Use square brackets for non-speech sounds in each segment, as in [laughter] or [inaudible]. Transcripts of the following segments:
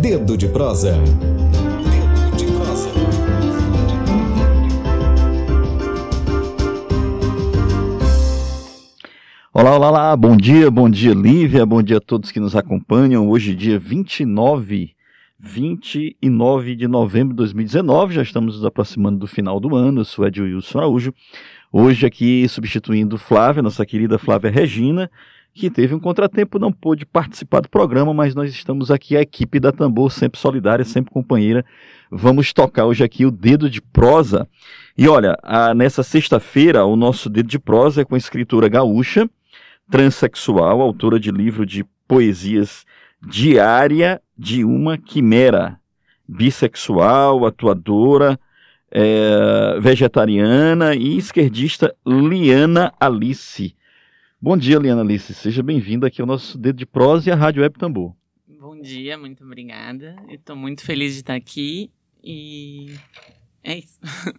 Dedo de prosa. Dedo de prosa. Olá, olá, olá, bom dia, bom dia Lívia, bom dia a todos que nos acompanham. Hoje, dia 29, 29 de novembro de 2019, já estamos nos aproximando do final do ano. Eu sou Ed Wilson Araújo, hoje aqui substituindo Flávia, nossa querida Flávia Regina, que teve um contratempo, não pôde participar do programa, mas nós estamos aqui, a equipe da Tambor, sempre solidária, sempre companheira. Vamos tocar hoje aqui o Dedo de Prosa. E olha, a, nessa sexta-feira, o nosso Dedo de Prosa é com a escritora gaúcha, transexual, autora de livro de poesias Diária de uma Quimera, bissexual, atuadora, é, vegetariana e esquerdista Liana Alice. Bom dia, Liana Alice. Seja bem-vinda aqui ao nosso Dedo de Prosa e à Rádio Web Tambor. Bom dia, muito obrigada. Estou muito feliz de estar aqui e é isso. [laughs]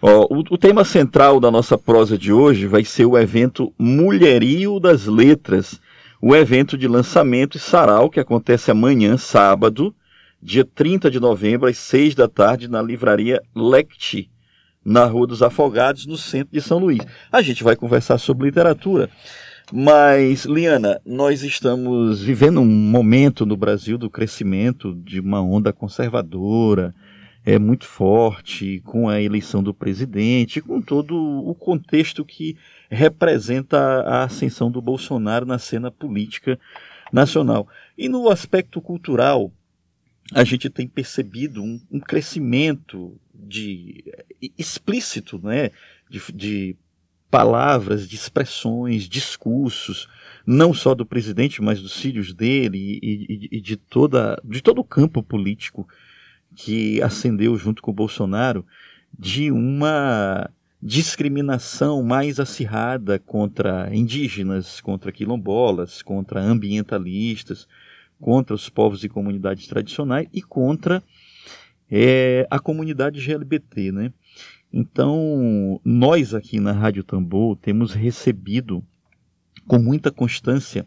Ó, o, o, tema central da nossa prosa de hoje vai ser o evento Mulherio das Letras, o evento de lançamento e sarau que acontece amanhã, sábado, dia 30 de novembro, às 6 da tarde, na livraria Lecti, na Rua dos Afogados, no centro de São Luís. A gente vai conversar sobre literatura. Mas, Liana, nós estamos vivendo um momento no Brasil do crescimento de uma onda conservadora, é muito forte, com a eleição do presidente, com todo o contexto que representa a ascensão do Bolsonaro na cena política nacional. E no aspecto cultural, a gente tem percebido um, um crescimento de explícito, né, de, de palavras, de expressões, discursos, não só do presidente, mas dos filhos dele e, e, e de, toda, de todo o campo político que ascendeu junto com o Bolsonaro, de uma discriminação mais acirrada contra indígenas, contra quilombolas, contra ambientalistas, contra os povos e comunidades tradicionais e contra é, a comunidade GLBT, né? Então, nós aqui na Rádio Tambor temos recebido com muita constância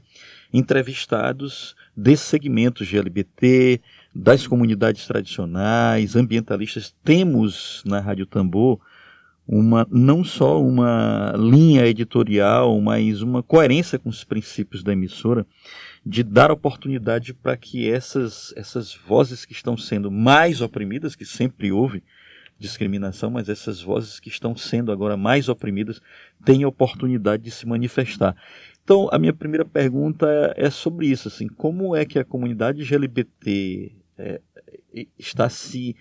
entrevistados desse segmento GLBT, das comunidades tradicionais, ambientalistas. Temos na Rádio Tambor uma não só uma linha editorial, mas uma coerência com os princípios da emissora de dar oportunidade para que essas essas vozes que estão sendo mais oprimidas, que sempre houve discriminação, mas essas vozes que estão sendo agora mais oprimidas têm oportunidade de se manifestar. Então, a minha primeira pergunta é sobre isso, assim, como é que a comunidade LGBT é, está se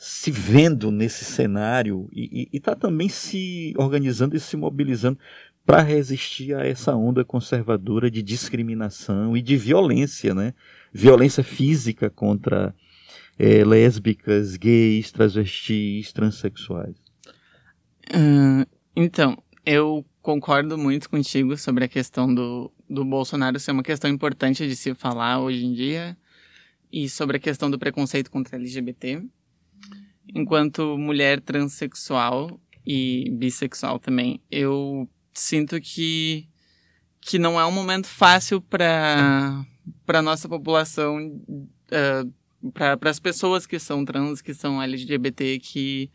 se vendo nesse cenário e está também se organizando e se mobilizando para resistir a essa onda conservadora de discriminação e de violência, né? Violência física contra é, lésbicas, gays, transvestis, transexuais. Uh, então, eu concordo muito contigo sobre a questão do, do Bolsonaro ser uma questão importante de se falar hoje em dia e sobre a questão do preconceito contra LGBT enquanto mulher transexual e bissexual também, eu sinto que que não é um momento fácil para para nossa população, uh, para as pessoas que são trans, que são LGBT, que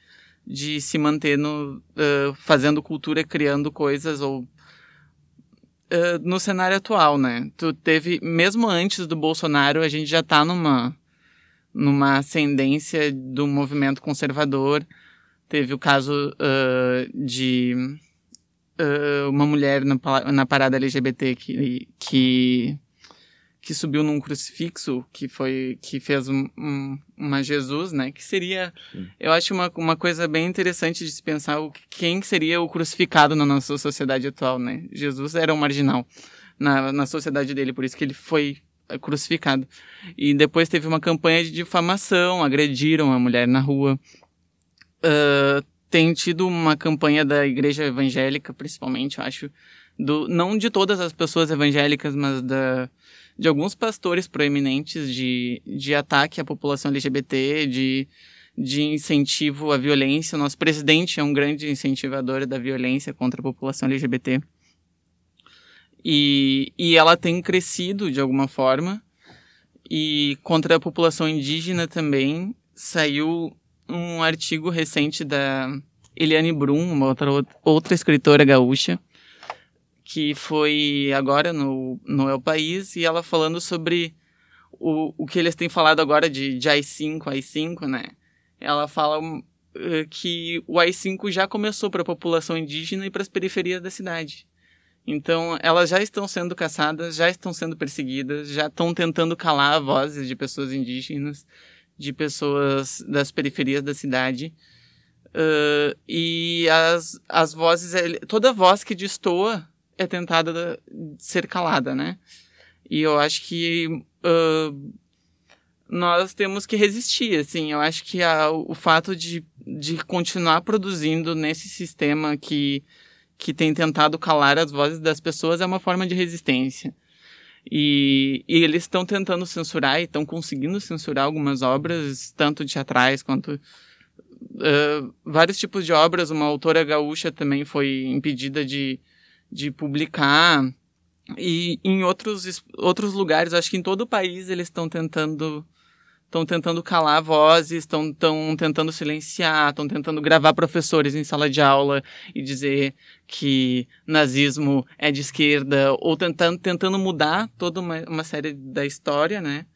de se manter no, uh, fazendo cultura, criando coisas ou uh, no cenário atual, né? Tu teve mesmo antes do Bolsonaro, a gente já tá numa numa ascendência do movimento conservador. Teve o caso uh, de uma mulher na, na parada LGBT que, que, que subiu num crucifixo, que foi que fez um, um, uma Jesus, né? Que seria, Sim. eu acho uma, uma coisa bem interessante de se pensar o, quem seria o crucificado na nossa sociedade atual, né? Jesus era um marginal na, na sociedade dele, por isso que ele foi crucificado. E depois teve uma campanha de difamação, agrediram a mulher na rua. Uh, tem tido uma campanha da igreja evangélica, principalmente, eu acho, do, não de todas as pessoas evangélicas, mas da, de alguns pastores proeminentes de, de ataque à população LGBT, de, de incentivo à violência. O nosso presidente é um grande incentivador da violência contra a população LGBT. E, e ela tem crescido de alguma forma. e contra a população indígena também saiu um artigo recente da Eliane Brum, uma outra, outra escritora gaúcha, que foi agora no, no El País, e ela falando sobre o, o que eles têm falado agora de, de AI-5, AI-5, né? Ela fala uh, que o AI-5 já começou para a população indígena e para as periferias da cidade. Então, elas já estão sendo caçadas, já estão sendo perseguidas, já estão tentando calar vozes de pessoas indígenas, de pessoas das periferias da cidade. Uh, e as, as vozes, toda voz que destoa é tentada ser calada, né? E eu acho que uh, nós temos que resistir, assim. Eu acho que a, o fato de, de continuar produzindo nesse sistema que que tem tentado calar as vozes das pessoas é uma forma de resistência. E, e eles estão tentando censurar e estão conseguindo censurar algumas obras, tanto teatrais quanto uh, vários tipos de obras. Uma autora gaúcha também foi impedida de, de publicar. E em outros, outros lugares, acho que em todo o país, eles estão tentando estão tentando calar vozes, estão tentando silenciar, estão tentando gravar professores em sala de aula e dizer que nazismo é de esquerda, ou tentando, tentando mudar toda uma, uma série da história, né?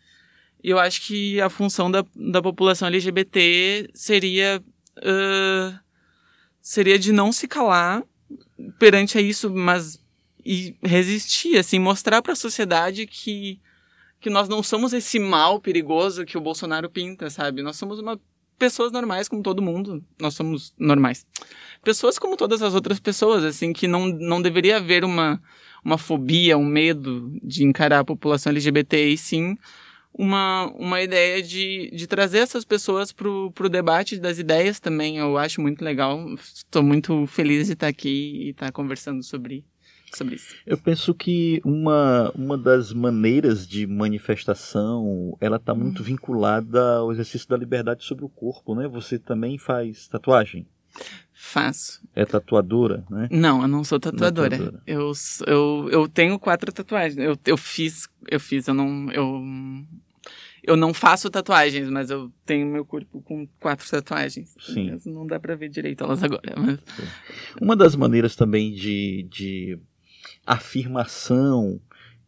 E eu acho que a função da, da população LGBT seria, uh, seria de não se calar perante a isso, mas e resistir, assim, mostrar para a sociedade que que nós não somos esse mal perigoso que o Bolsonaro pinta, sabe? Nós somos uma pessoas normais como todo mundo. Nós somos normais. Pessoas como todas as outras pessoas, assim, que não, não deveria haver uma, uma fobia, um medo de encarar a população LGBT, e sim uma, uma ideia de, de trazer essas pessoas para o debate das ideias também. Eu acho muito legal. Estou muito feliz de estar aqui e estar conversando sobre sobre isso? Eu penso que uma, uma das maneiras de manifestação, ela está muito hum. vinculada ao exercício da liberdade sobre o corpo, né? Você também faz tatuagem? Faço. É tatuadora, né? Não, eu não sou tatuadora. Não é tatuadora. Eu, eu, eu tenho quatro tatuagens. Eu, eu fiz, eu fiz, eu não, eu, eu não faço tatuagens, mas eu tenho meu corpo com quatro tatuagens. Sim. Não dá para ver direito elas agora. Mas... Uma das maneiras também de, de afirmação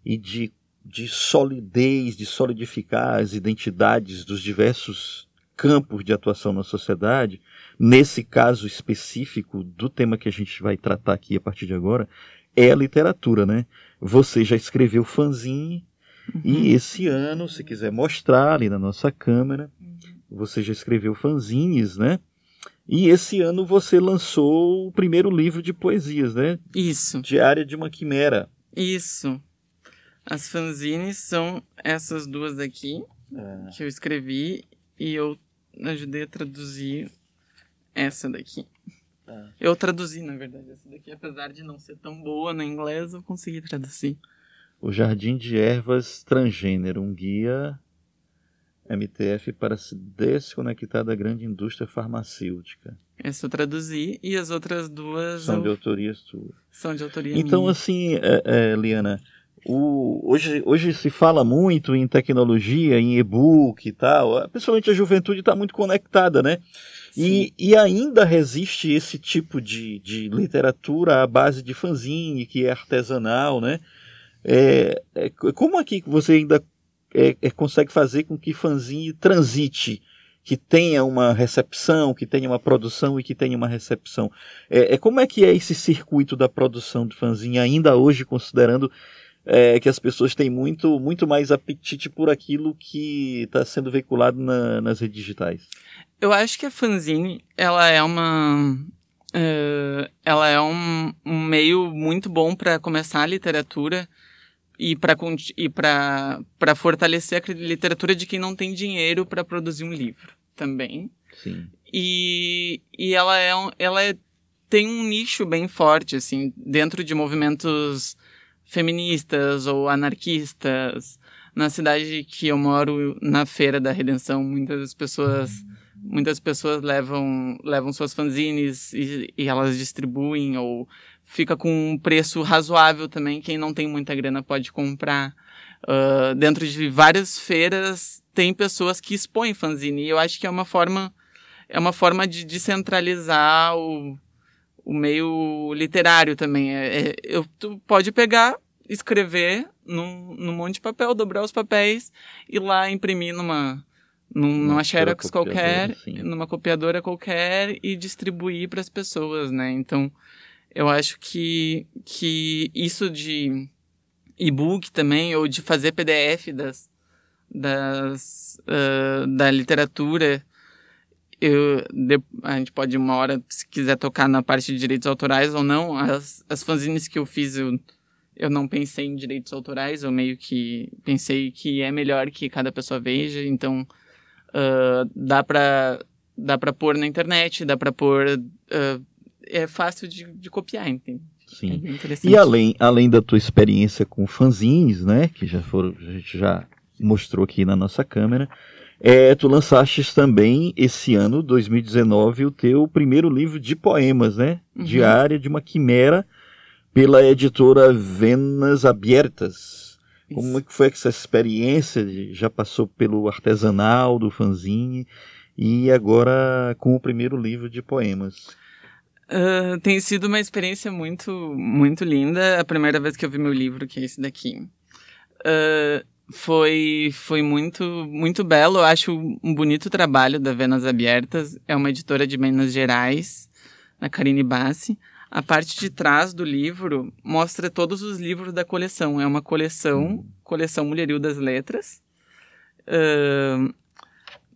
e de, de solidez, de solidificar as identidades dos diversos campos de atuação na sociedade, nesse caso específico do tema que a gente vai tratar aqui a partir de agora, é a literatura, né? Você já escreveu fanzine uhum. e esse ano, se quiser mostrar ali na nossa câmera, uhum. você já escreveu fanzines, né? E esse ano você lançou o primeiro livro de poesias, né? Isso. Diária de uma Quimera. Isso. As fanzines são essas duas aqui é. que eu escrevi e eu ajudei a traduzir essa daqui. É. Eu traduzi, na verdade, essa daqui, apesar de não ser tão boa no inglês, eu consegui traduzir. O Jardim de Ervas Transgênero, um guia MTF para se desconectar da grande indústria farmacêutica. Essa eu traduzi e as outras duas. São eu... de autoria sua. São de autoria Então, minha. assim, é, é, Liana, o, hoje, hoje se fala muito em tecnologia, em e-book e tal. Principalmente a juventude está muito conectada, né? E, e, ainda resiste esse tipo de, de literatura à base de fanzine, que é artesanal, né? É, é, como você ainda é, é, consegue fazer com que fanzine transite, que tenha uma recepção, que tenha uma produção e que tenha uma recepção. É, é como é que é esse circuito da produção de fanzine ainda hoje, considerando é, que as pessoas têm muito, muito mais apetite por aquilo que está sendo veiculado na, nas redes digitais? Eu acho que a fanzine ela é uma Uh, ela é um, um, meio muito bom para começar a literatura e para e para fortalecer a literatura de quem não tem dinheiro para produzir um livro também. Sim. E, e ela é ela é, tem um nicho bem forte assim dentro de movimentos feministas ou anarquistas. Na cidade que eu moro, na Feira da Redenção, muitas pessoas muitas pessoas levam levam suas fanzines e, e elas distribuem ou fica com um preço razoável também. Quem não tem muita grana pode comprar. Uh, dentro de várias feiras tem pessoas que expõem fanzine. E eu acho que é uma forma, é uma forma de descentralizar o, o meio literário também. É, é, eu, tu pode pegar, escrever num, num monte de papel, dobrar os papéis e lá imprimir numa, num, numa xerox qualquer, sim. numa copiadora qualquer e distribuir para as pessoas, né? Então, eu acho que, que isso de e-book também, ou de fazer PDF das, das, uh, da literatura, eu, de, a gente pode uma hora, se quiser tocar na parte de direitos autorais ou não, as, as fanzines que eu fiz, eu, eu não pensei em direitos autorais, eu meio que pensei que é melhor que cada pessoa veja, então uh, dá para dá para pôr na internet, dá para pôr uh, é fácil de, de copiar, entende? Sim. É e além, além da tua experiência com fanzines, né, que já foram, a gente já mostrou aqui na nossa câmera, é, tu lançaste também esse ano, 2019, o teu primeiro livro de poemas, né? Uhum. Diária de uma Quimera, pela editora Venas Abertas. Isso. Como é que foi essa experiência? Já passou pelo artesanal do fanzine e agora com o primeiro livro de poemas. Uh, tem sido uma experiência muito, muito linda. A primeira vez que eu vi meu livro, que é esse daqui. Uh, foi, foi muito, muito belo. Eu acho um bonito trabalho da Venas Abertas. É uma editora de Minas Gerais, na Karine Bassi. A parte de trás do livro mostra todos os livros da coleção. É uma coleção, coleção Mulheril das Letras. Uh,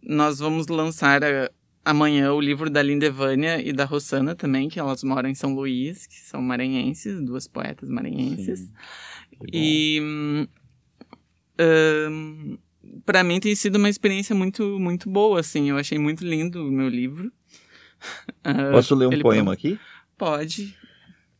nós vamos lançar a, amanhã o livro da Lindevânia e da Rossana também, que elas moram em São Luís, que são maranhenses, duas poetas maranhenses. Sim, e um, para mim tem sido uma experiência muito muito boa, assim. Eu achei muito lindo o meu livro. [laughs] Posso ler um poema pode... aqui? Pode.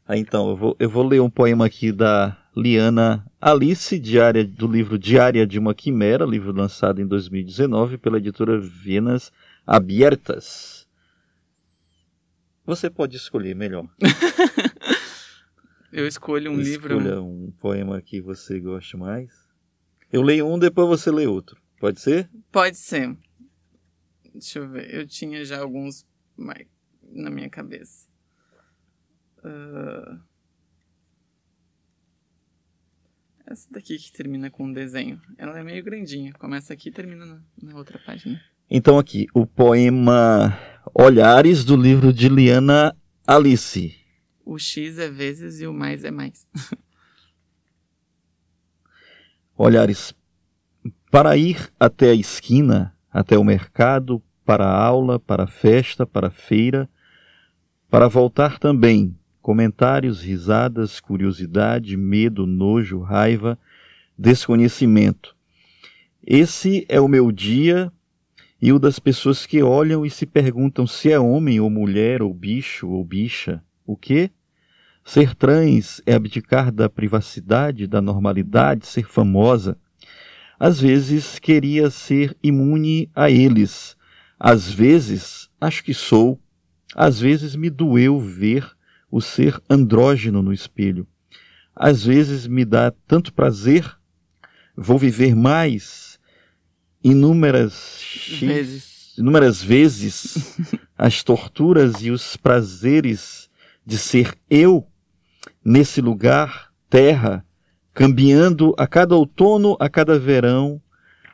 Ah, então, eu vou, eu vou ler um poema aqui da Liana Alice, diária, do livro Diária de uma Quimera, livro lançado em 2019 pela editora Venas abertas, você pode escolher melhor. [laughs] Eu escolho um Escolha livro. Escolha um poema que você goste mais. Eu leio um, depois você lê outro. Pode ser? Pode ser. Deixa eu ver. Eu tinha já alguns na minha cabeça. Uh... Essa daqui que termina com um desenho. Ela é meio grandinha. Começa aqui e termina na, na outra página. Então aqui, o poema Olhares do livro de Liana Alice. O X é vezes e o mais é mais. [laughs] Olhares para ir até a esquina, até o mercado, para a aula, para a festa, para a feira, para voltar também. Comentários, risadas, curiosidade, medo, nojo, raiva, desconhecimento. Esse é o meu dia e o das pessoas que olham e se perguntam se é homem ou mulher ou bicho ou bicha. O quê? Ser trans é abdicar da privacidade, da normalidade, ser famosa. Às vezes queria ser imune a eles. Às vezes acho que sou. Às vezes me doeu ver o ser andrógeno no espelho. Às vezes me dá tanto prazer. Vou viver mais inúmeras vezes, inúmeras vezes [laughs] as torturas e os prazeres de ser eu nesse lugar, terra, cambiando a cada outono, a cada verão,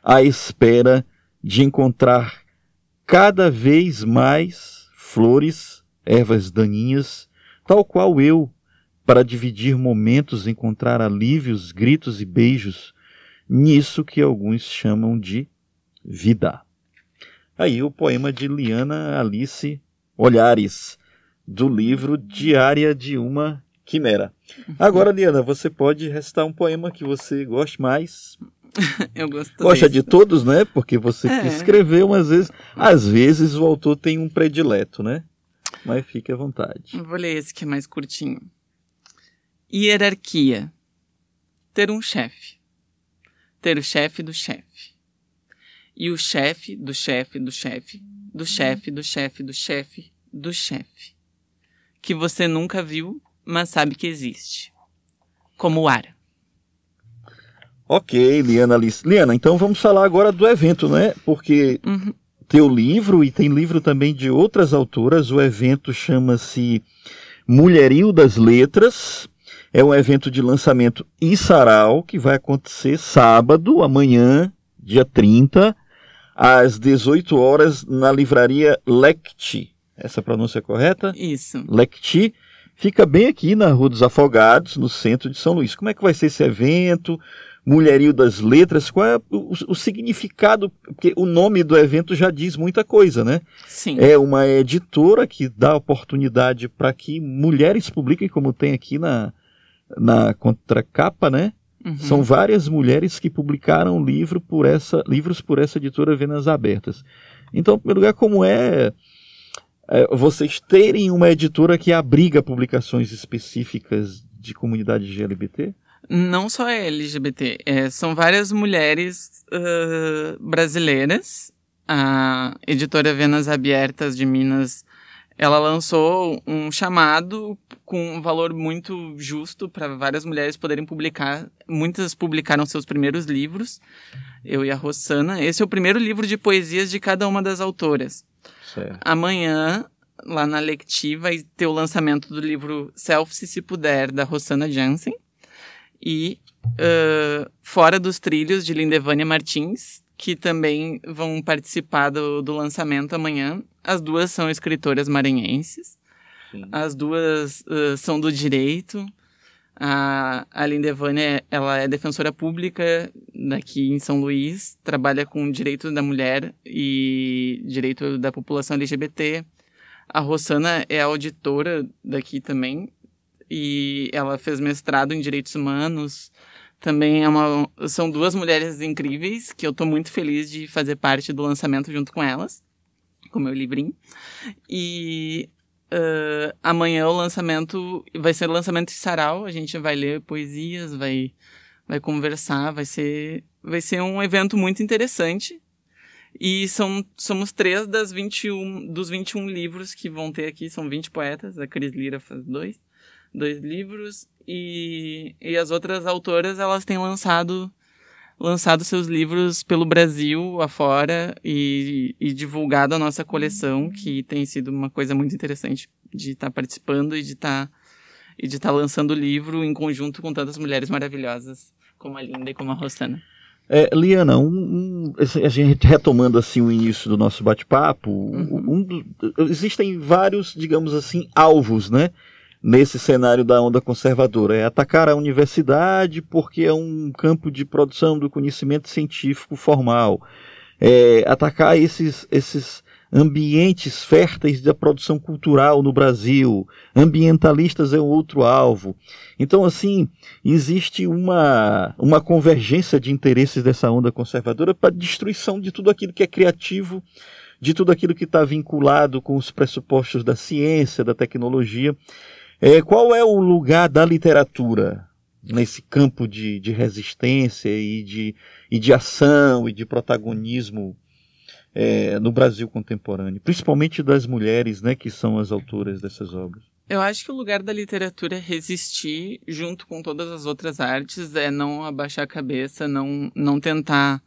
à espera de encontrar cada vez mais flores, ervas daninhas, tal qual eu, para dividir momentos, encontrar alívios, gritos e beijos, nisso que alguns chamam de vida. Aí o poema de Liana Alice Olhares, do livro Diária de uma Quimera. Agora, Liana, você pode restar um poema que você goste mais. [laughs] Eu gosto Gosta desse. de todos, né? Porque você é. escreveu, às vezes, às vezes o autor tem um predileto, né? Mas fique à vontade. vou ler esse que é mais curtinho. Hierarquia. Ter um chefe. Ter o chefe do chefe e o chefe do chefe do chefe do chefe do chefe do chefe do chefe, que você nunca viu, mas sabe que existe, como o ar. Ok, Liana Alice. Liana, então vamos falar agora do evento, né? Porque Uhum. teu livro, e tem livro também de outras autoras, o evento chama-se Mulherio das Letras. É um evento de lançamento e sarau que vai acontecer sábado, amanhã, dia 30, às 18 horas, na livraria Lecti. Essa pronúncia é correta? Isso. Lecti. Fica bem aqui na Rua dos Afogados, no centro de São Luís. Como é que vai ser esse evento? Mulherio das Letras, qual é o, o significado? Porque o nome do evento já diz muita coisa, né? Sim. É uma editora que dá oportunidade para que mulheres publiquem, como tem aqui na, na contracapa, né? Uhum. São várias mulheres que publicaram livro por essa, livros por essa editora Venas Abertas. Então, em primeiro lugar, como é, é vocês terem uma editora que abriga publicações específicas de comunidade GLBT? Não só é LGBT, é, são várias mulheres ah, brasileiras. A editora Venas Abertas de Minas, ela lançou um chamado com um valor muito justo para várias mulheres poderem publicar. Muitas publicaram seus primeiros livros, eu e a Rossana. Esse é o primeiro livro de poesias de cada uma das autoras. Certo. Amanhã, lá na Lecti, vai ter o lançamento do livro Self Se Se Puder, da Rossana Jansen. E uh, Fora dos Trilhos, de Lindevânia Martins, que também vão participar do, do lançamento amanhã. As duas são escritoras maranhenses. Sim. As duas uh, são do direito. A, a Lindevânia, ela é defensora pública daqui em São Luís, trabalha com direito da mulher e direito da população LGBT. A Rossana é auditora daqui também e ela fez mestrado em direitos humanos. Também é uma, são duas mulheres incríveis que eu estou muito feliz de fazer parte do lançamento junto com elas, com o meu livrinho. E Uh, amanhã o lançamento vai ser o lançamento de sarau. A gente vai ler poesias, vai, vai conversar, vai ser, vai ser um evento muito interessante. E são, somos três das 21, dos 21 livros que vão ter aqui, são 20 poetas, a Cris Lira faz dois, dois livros, e, e as outras autoras elas têm lançado lançado seus livros pelo Brasil afora e, e divulgado a nossa coleção, que tem sido uma coisa muito interessante de estar tá participando e de estar tá, e de estar tá lançando o livro em conjunto com tantas mulheres maravilhosas como a Linda e como a Rossana. É, Liana, um, um, a gente retomando assim o início do nosso bate-papo, Uhum. um, existem vários, digamos assim, alvos, né? Nesse cenário da onda conservadora. É atacar a universidade porque é um campo de produção do conhecimento científico formal. É atacar esses, esses ambientes férteis da produção cultural no Brasil. Ambientalistas é um outro alvo. Então, assim, existe uma, uma convergência de interesses dessa onda conservadora para destruição de tudo aquilo que é criativo, de tudo aquilo que está vinculado com os pressupostos da ciência, da tecnologia. É, qual é o lugar da literatura nesse campo de, de resistência e de, e de ação e de protagonismo é, no Brasil contemporâneo, principalmente das mulheres, né, que são as autoras dessas obras? Eu acho que o lugar da literatura é resistir junto com todas as outras artes, é não abaixar a cabeça, não, não tentar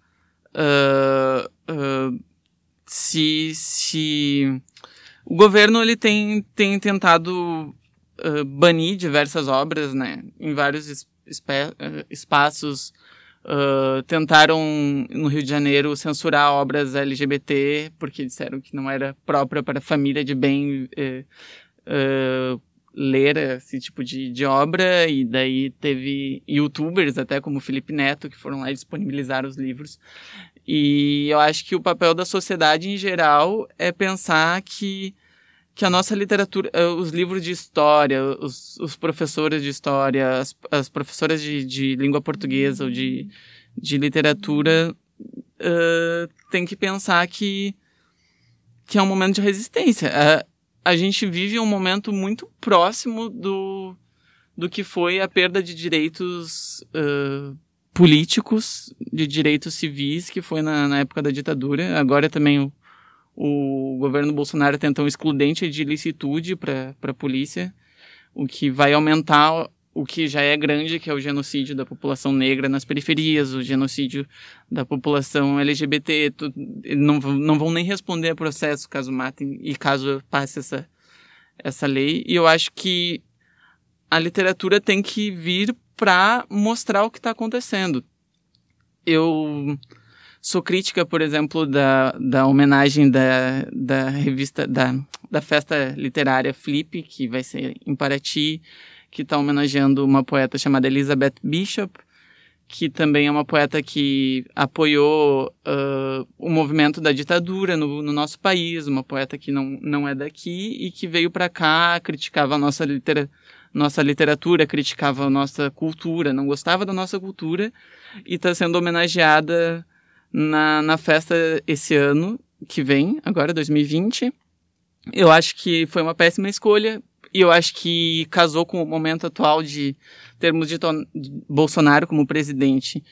uh, uh, se, se o governo ele tem, tem tentado uh, banir diversas obras, né, em vários es, espaços Uh, tentaram no Rio de Janeiro censurar obras LGBT porque disseram que não era própria para família de bem uh, ler esse tipo de, de, obra. E daí teve youtubers até como Felipe Neto que foram lá e disponibilizaram os livros. E eu acho que o papel da sociedade em geral é pensar que que a nossa literatura, os livros de história, os, os professores de história, as, as professoras de, de, língua portuguesa ou de, de literatura uh, tem que pensar que, que é um momento de resistência. A, a gente vive um momento muito próximo do, do que foi a perda de direitos uh, políticos, de direitos civis, que foi na, na época da ditadura. Agora também o o governo Bolsonaro tenta um excludente de licitude para a polícia, o que vai aumentar o que já é grande, que é o genocídio da população negra nas periferias, o genocídio da população LGBT. Tu, não, não vão nem responder a processo caso matem e caso passe essa, essa lei. E eu acho que a literatura tem que vir para mostrar o que está acontecendo. Eu sou crítica, por exemplo, da, da homenagem da, da revista, da, da festa literária Flip, que vai ser em Paraty, que está homenageando uma poeta chamada Elizabeth Bishop, que também é uma poeta que apoiou uh, o movimento da ditadura no, no, nosso país, uma poeta que não, não é daqui e que veio para cá, criticava a nossa literatura nossa literatura, criticava a nossa cultura, não gostava da nossa cultura e está sendo homenageada na, na festa esse ano que vem, agora 2020. Eu acho que foi uma péssima escolha e eu acho que casou com o momento atual de termos de, de Bolsonaro como presidente.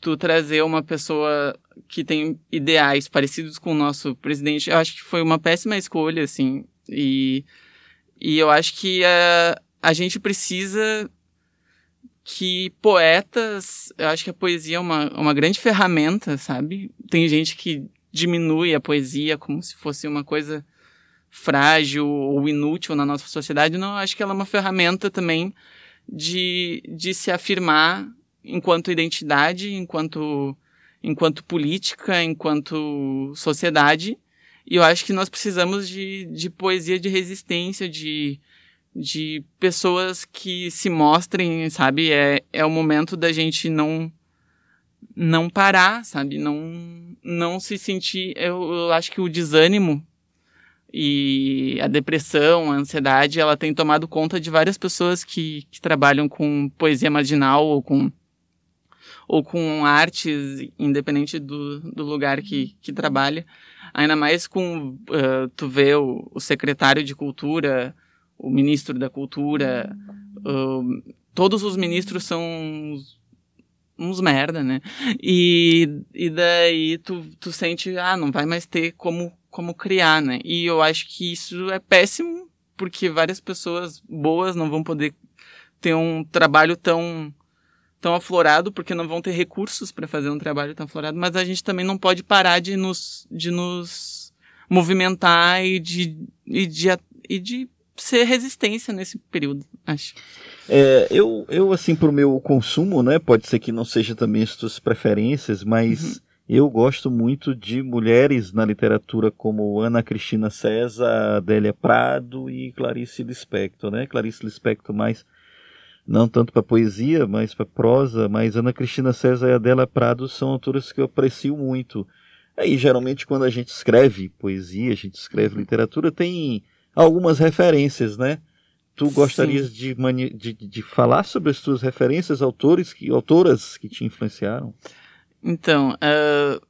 Tu trazer uma pessoa que tem ideais parecidos com o nosso presidente, eu acho que foi uma péssima escolha, assim. E, e eu acho que a, a gente precisa que poetas, eu acho que a poesia é uma, uma grande ferramenta, sabe? Tem gente que diminui a poesia como se fosse uma coisa frágil ou inútil na nossa sociedade. Não, eu acho que ela é uma ferramenta também de, de se afirmar enquanto identidade, enquanto, enquanto política, enquanto sociedade. E eu acho que nós precisamos de, de poesia de resistência, de, de pessoas que se mostrem, sabe? É, é o momento da gente não não parar, sabe? Não não se sentir. Eu, eu acho que o desânimo e a depressão, a ansiedade, ela tem tomado conta de várias pessoas que, que trabalham com poesia marginal ou com ou com artes, independente do, do lugar que, que trabalha. Ainda mais com, uh, tu vê o, o secretário de cultura, o ministro da cultura, uh, todos os ministros são uns, uns merda, né? E, e daí tu, tu sente, ah, não vai mais ter como, como criar, né? E eu acho que isso é péssimo, porque várias pessoas boas não vão poder ter um trabalho tão tão aflorado porque não vão ter recursos para fazer um trabalho tão aflorado, mas a gente também não pode parar de nos de nos movimentar e de e de, e de ser resistência nesse período, acho. É, eu, eu, assim, pro meu consumo, né, pode ser que não seja também as tuas preferências, mas uhum. eu gosto muito de mulheres na literatura como Ana Cristina César, Adélia Prado e Clarice Lispector, né? Clarice Lispector mais não tanto para poesia, mas para prosa, mas Ana Cristina César e Adélia Prado são autoras que eu aprecio muito. Aí, geralmente, quando a gente escreve poesia, a gente escreve uhum. literatura, tem algumas referências, né? Tu gostarias de, de, de, falar sobre as tuas referências, autores que, autoras que te influenciaram? Então, uh,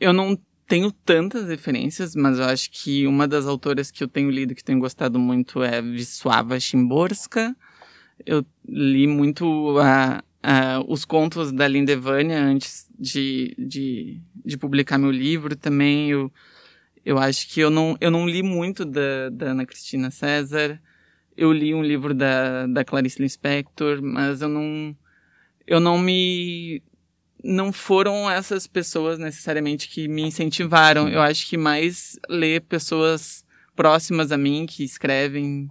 eu não tenho tantas referências, mas eu acho que uma das autoras que eu tenho lido que tenho gostado muito é Wisława Szymborska. Eu li muito a, a, os contos da Lindevânia antes de, de, de publicar meu livro também. Eu eu acho que eu não, eu não li muito da, da Ana Cristina César. Eu li um livro da, da Clarice Lispector, mas eu não, eu não me, não foram essas pessoas necessariamente que me incentivaram. Eu acho que mais ler pessoas próximas a mim que escrevem.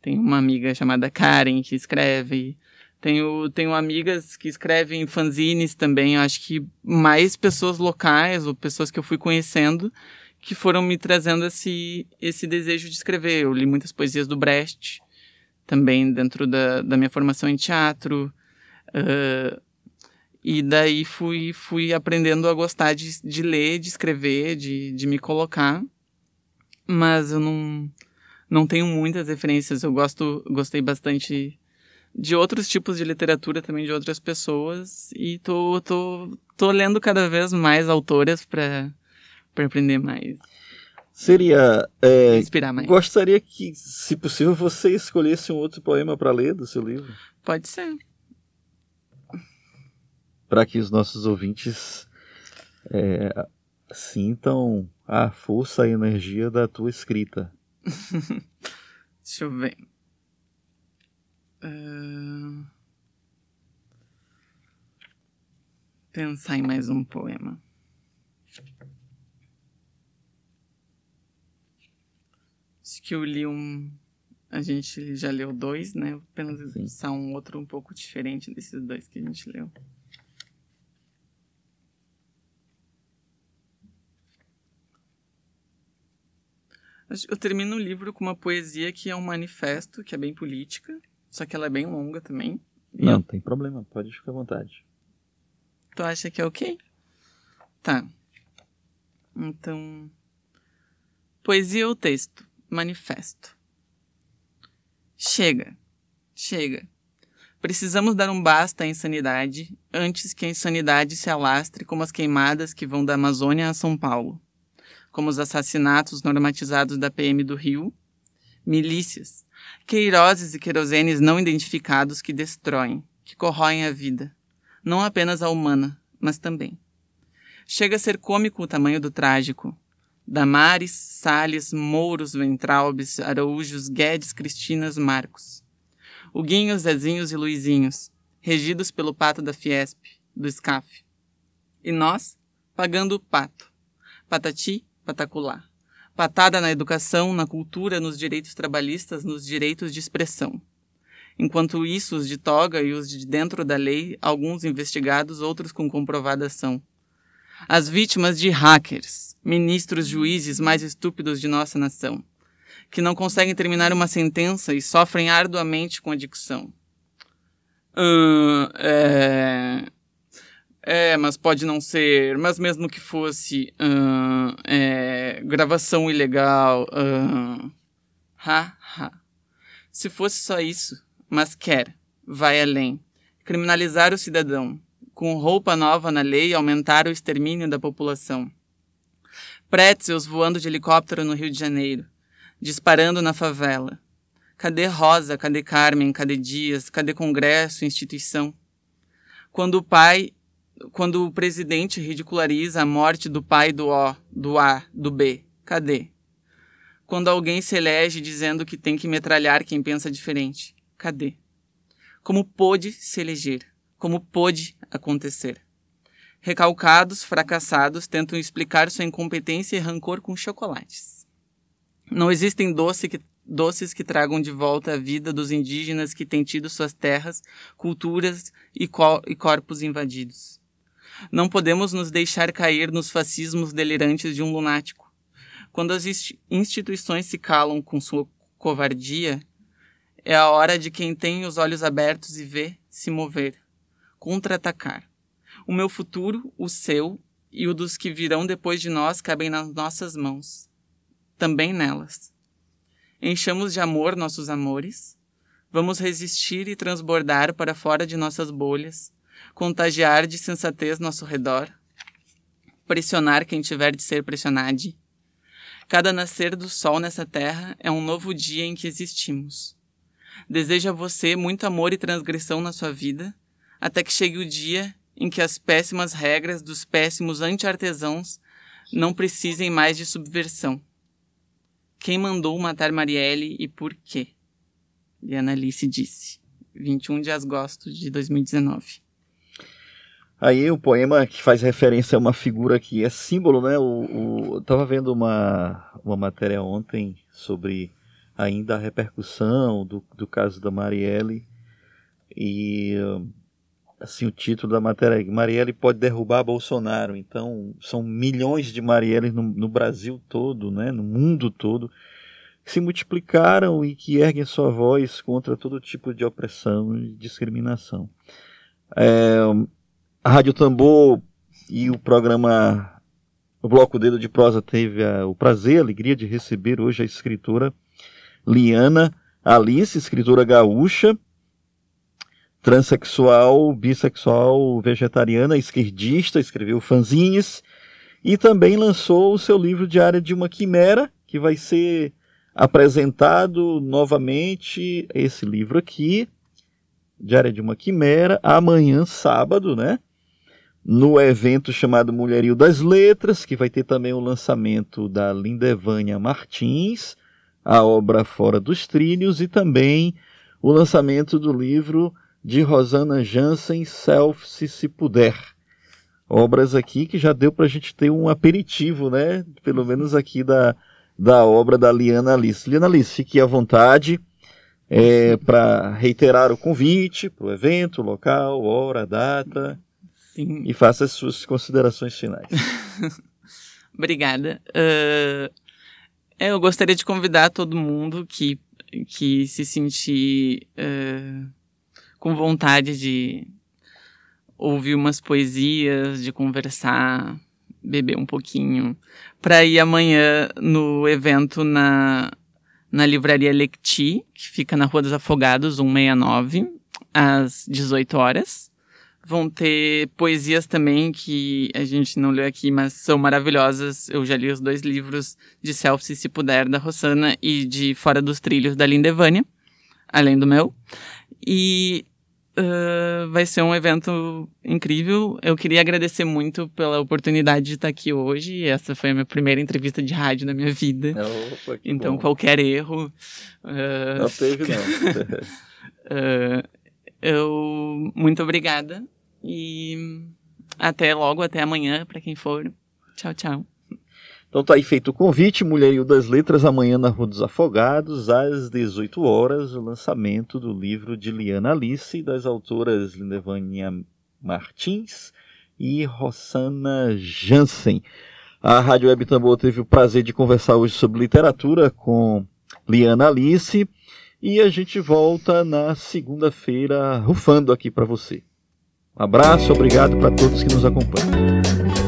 Tem uma amiga chamada Karen que escreve. Tenho, tenho amigas que escrevem fanzines também. Eu acho que mais pessoas locais ou pessoas que eu fui conhecendo que foram me trazendo esse, esse desejo de escrever. Eu li muitas poesias do Brecht, também dentro da, da minha formação em teatro. Uh, e daí fui, fui aprendendo a gostar de, de ler, de escrever, de, de me colocar. Mas eu não, não tenho muitas referências. Eu gosto, gostei bastante de outros tipos de literatura também de outras pessoas e tô, tô, tô lendo cada vez mais autoras para para aprender mais. Seria. É, Inspirar mais. Gostaria que, se possível, você escolhesse um outro poema para ler do seu livro. Pode ser. Para que os nossos ouvintes é, sintam a força e a energia da tua escrita. [laughs] Deixa eu ver. Ah, Pensar em mais um poema. Que eu li um. A gente já leu dois, né? Vou Sim. um outro um pouco diferente desses dois que a gente leu. Eu termino o livro com uma poesia que é um manifesto, que é bem política, só que ela é bem longa também. Não, eu- tem problema, pode ficar à vontade. Tu acha que é ok? Tá. Então. Poesia ou texto? Manifesto. Chega. Chega. Precisamos dar um basta à insanidade antes que a insanidade se alastre como as queimadas que vão da Amazônia a São Paulo, como os assassinatos normatizados da PM do Rio, milícias, queiroses e querosenes não identificados que destroem, que corroem a vida não apenas a humana, mas também. Chega a ser cômico o tamanho do trágico. Damares, Salles, Mouros, Ventralbes, Araújos, Guedes, Cristinas, Marcos. Huguinhos, Zezinhos e Luizinhos, regidos pelo pato da Fiesp, do SCAF. E nós, pagando o pato. Patati, pataculá. Patada na educação, na cultura, nos direitos trabalhistas, nos direitos de expressão. Enquanto isso, os de toga e os de dentro da lei, alguns investigados, outros com comprovada ação. As vítimas de hackers, ministros juízes mais estúpidos de nossa nação, que não conseguem terminar uma sentença e sofrem arduamente com a dicção. Ahn, é... É, mas pode não ser. Mas mesmo que fosse ahn, é, gravação ilegal. ahn, ha, ha. Se fosse só isso, mas quer, vai além. Criminalizar o cidadão, com roupa nova na lei, aumentar o extermínio da população. Pretzels voando de helicóptero no Rio de Janeiro, disparando na favela. Cadê Rosa, cadê Carmen, cadê Dias, cadê Congresso, instituição? Quando o pai, quando o presidente ridiculariza a morte do pai do O, do A, do B, cadê? Quando alguém se elege dizendo que tem que metralhar quem pensa diferente, cadê? Como pôde se eleger? Como pôde acontecer? Recalcados, fracassados, tentam explicar sua incompetência e rancor com chocolates. Não existem doce que, doces que tragam de volta a vida dos indígenas que têm tido suas terras, culturas e, e corpos invadidos. Não podemos nos deixar cair nos fascismos delirantes de um lunático. Quando as insti- instituições se calam com sua covardia, é a hora de quem tem os olhos abertos e vê se mover, contra-atacar. O meu futuro, o seu e o dos que virão depois de nós cabem nas nossas mãos. Também nelas. Enchamos de amor nossos amores. Vamos resistir e transbordar para fora de nossas bolhas, contagiar de sensatez nosso redor, pressionar quem tiver de ser pressionado. Cada nascer do sol nessa terra é um novo dia em que existimos. Desejo a você muito amor e transgressão na sua vida, até que chegue o dia em que as péssimas regras dos péssimos anti-artesãos não precisem mais de subversão. Quem mandou matar Marielle e por quê? Liana Alice disse. 21 de agosto de 2019. Aí o poema que faz referência a uma figura que é símbolo, né? O, o, eu tava vendo uma, uma matéria ontem sobre ainda a repercussão do, do caso da Marielle e assim o título da matéria é Marielle pode derrubar Bolsonaro. Então são milhões de Marielles no, no Brasil todo, né? No mundo todo que se multiplicaram e que erguem sua voz contra todo tipo de opressão e discriminação. É, a Rádio Tambor e o programa O Bloco Dedo de Prosa teve a, o prazer, a alegria de receber hoje a escritora Liana Alice, escritora gaúcha, transexual, bissexual, vegetariana, esquerdista, escreveu fanzines e também lançou o seu livro Diário de uma Quimera, que vai ser apresentado novamente, esse livro aqui, Diário de uma Quimera, amanhã, sábado, né? No evento chamado Mulherio das Letras, que vai ter também o lançamento da Lindevânia Martins, a obra Fora dos Trilhos, e também o lançamento do livro de Rosana Jansen, Self Se Se Puder. Obras aqui que já deu para a gente ter um aperitivo, né? Pelo menos aqui da, da obra da Liana Alice. Liana Alice, fique à vontade é, para reiterar o convite para o evento, local, hora, data. Sim. E faça as suas considerações finais. [laughs] Obrigada. Uh, eu gostaria de convidar todo mundo que, que se sentir uh, com vontade de ouvir umas poesias, de conversar, beber um pouquinho, para ir amanhã no evento na na livraria Lecti, que fica na Rua dos Afogados, 169, às 18 horas. Vão ter poesias também que a gente não leu aqui, mas são maravilhosas. Eu já li os dois livros de Self Se Se Puder, da Rossana, e de Fora dos Trilhos, da Lindevânia, além do meu. E Uh, vai ser um evento incrível. Eu queria agradecer muito pela oportunidade de estar aqui hoje. Essa foi a minha primeira entrevista de rádio na minha vida. Opa, então, bom. qualquer erro. Uh, não teve, não. [laughs] uh, eu. Muito obrigada. E até logo, até amanhã, para quem for. Tchau, tchau. Então tá aí feito o convite, Mulherio das Letras, amanhã na Rua dos Afogados, às 18 horas, o lançamento do livro de Liana Alice, das autoras Lindevânia Martins e Rossana Jansen. A Rádio Web Tambor teve o prazer de conversar hoje sobre literatura com Liana Alice e a gente volta na segunda-feira rufando aqui para você. Um abraço, obrigado para todos que nos acompanham.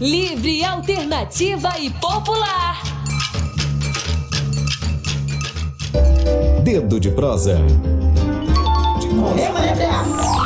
Livre, alternativa e popular. Dedo de prosa. Morreu, Maria Clear.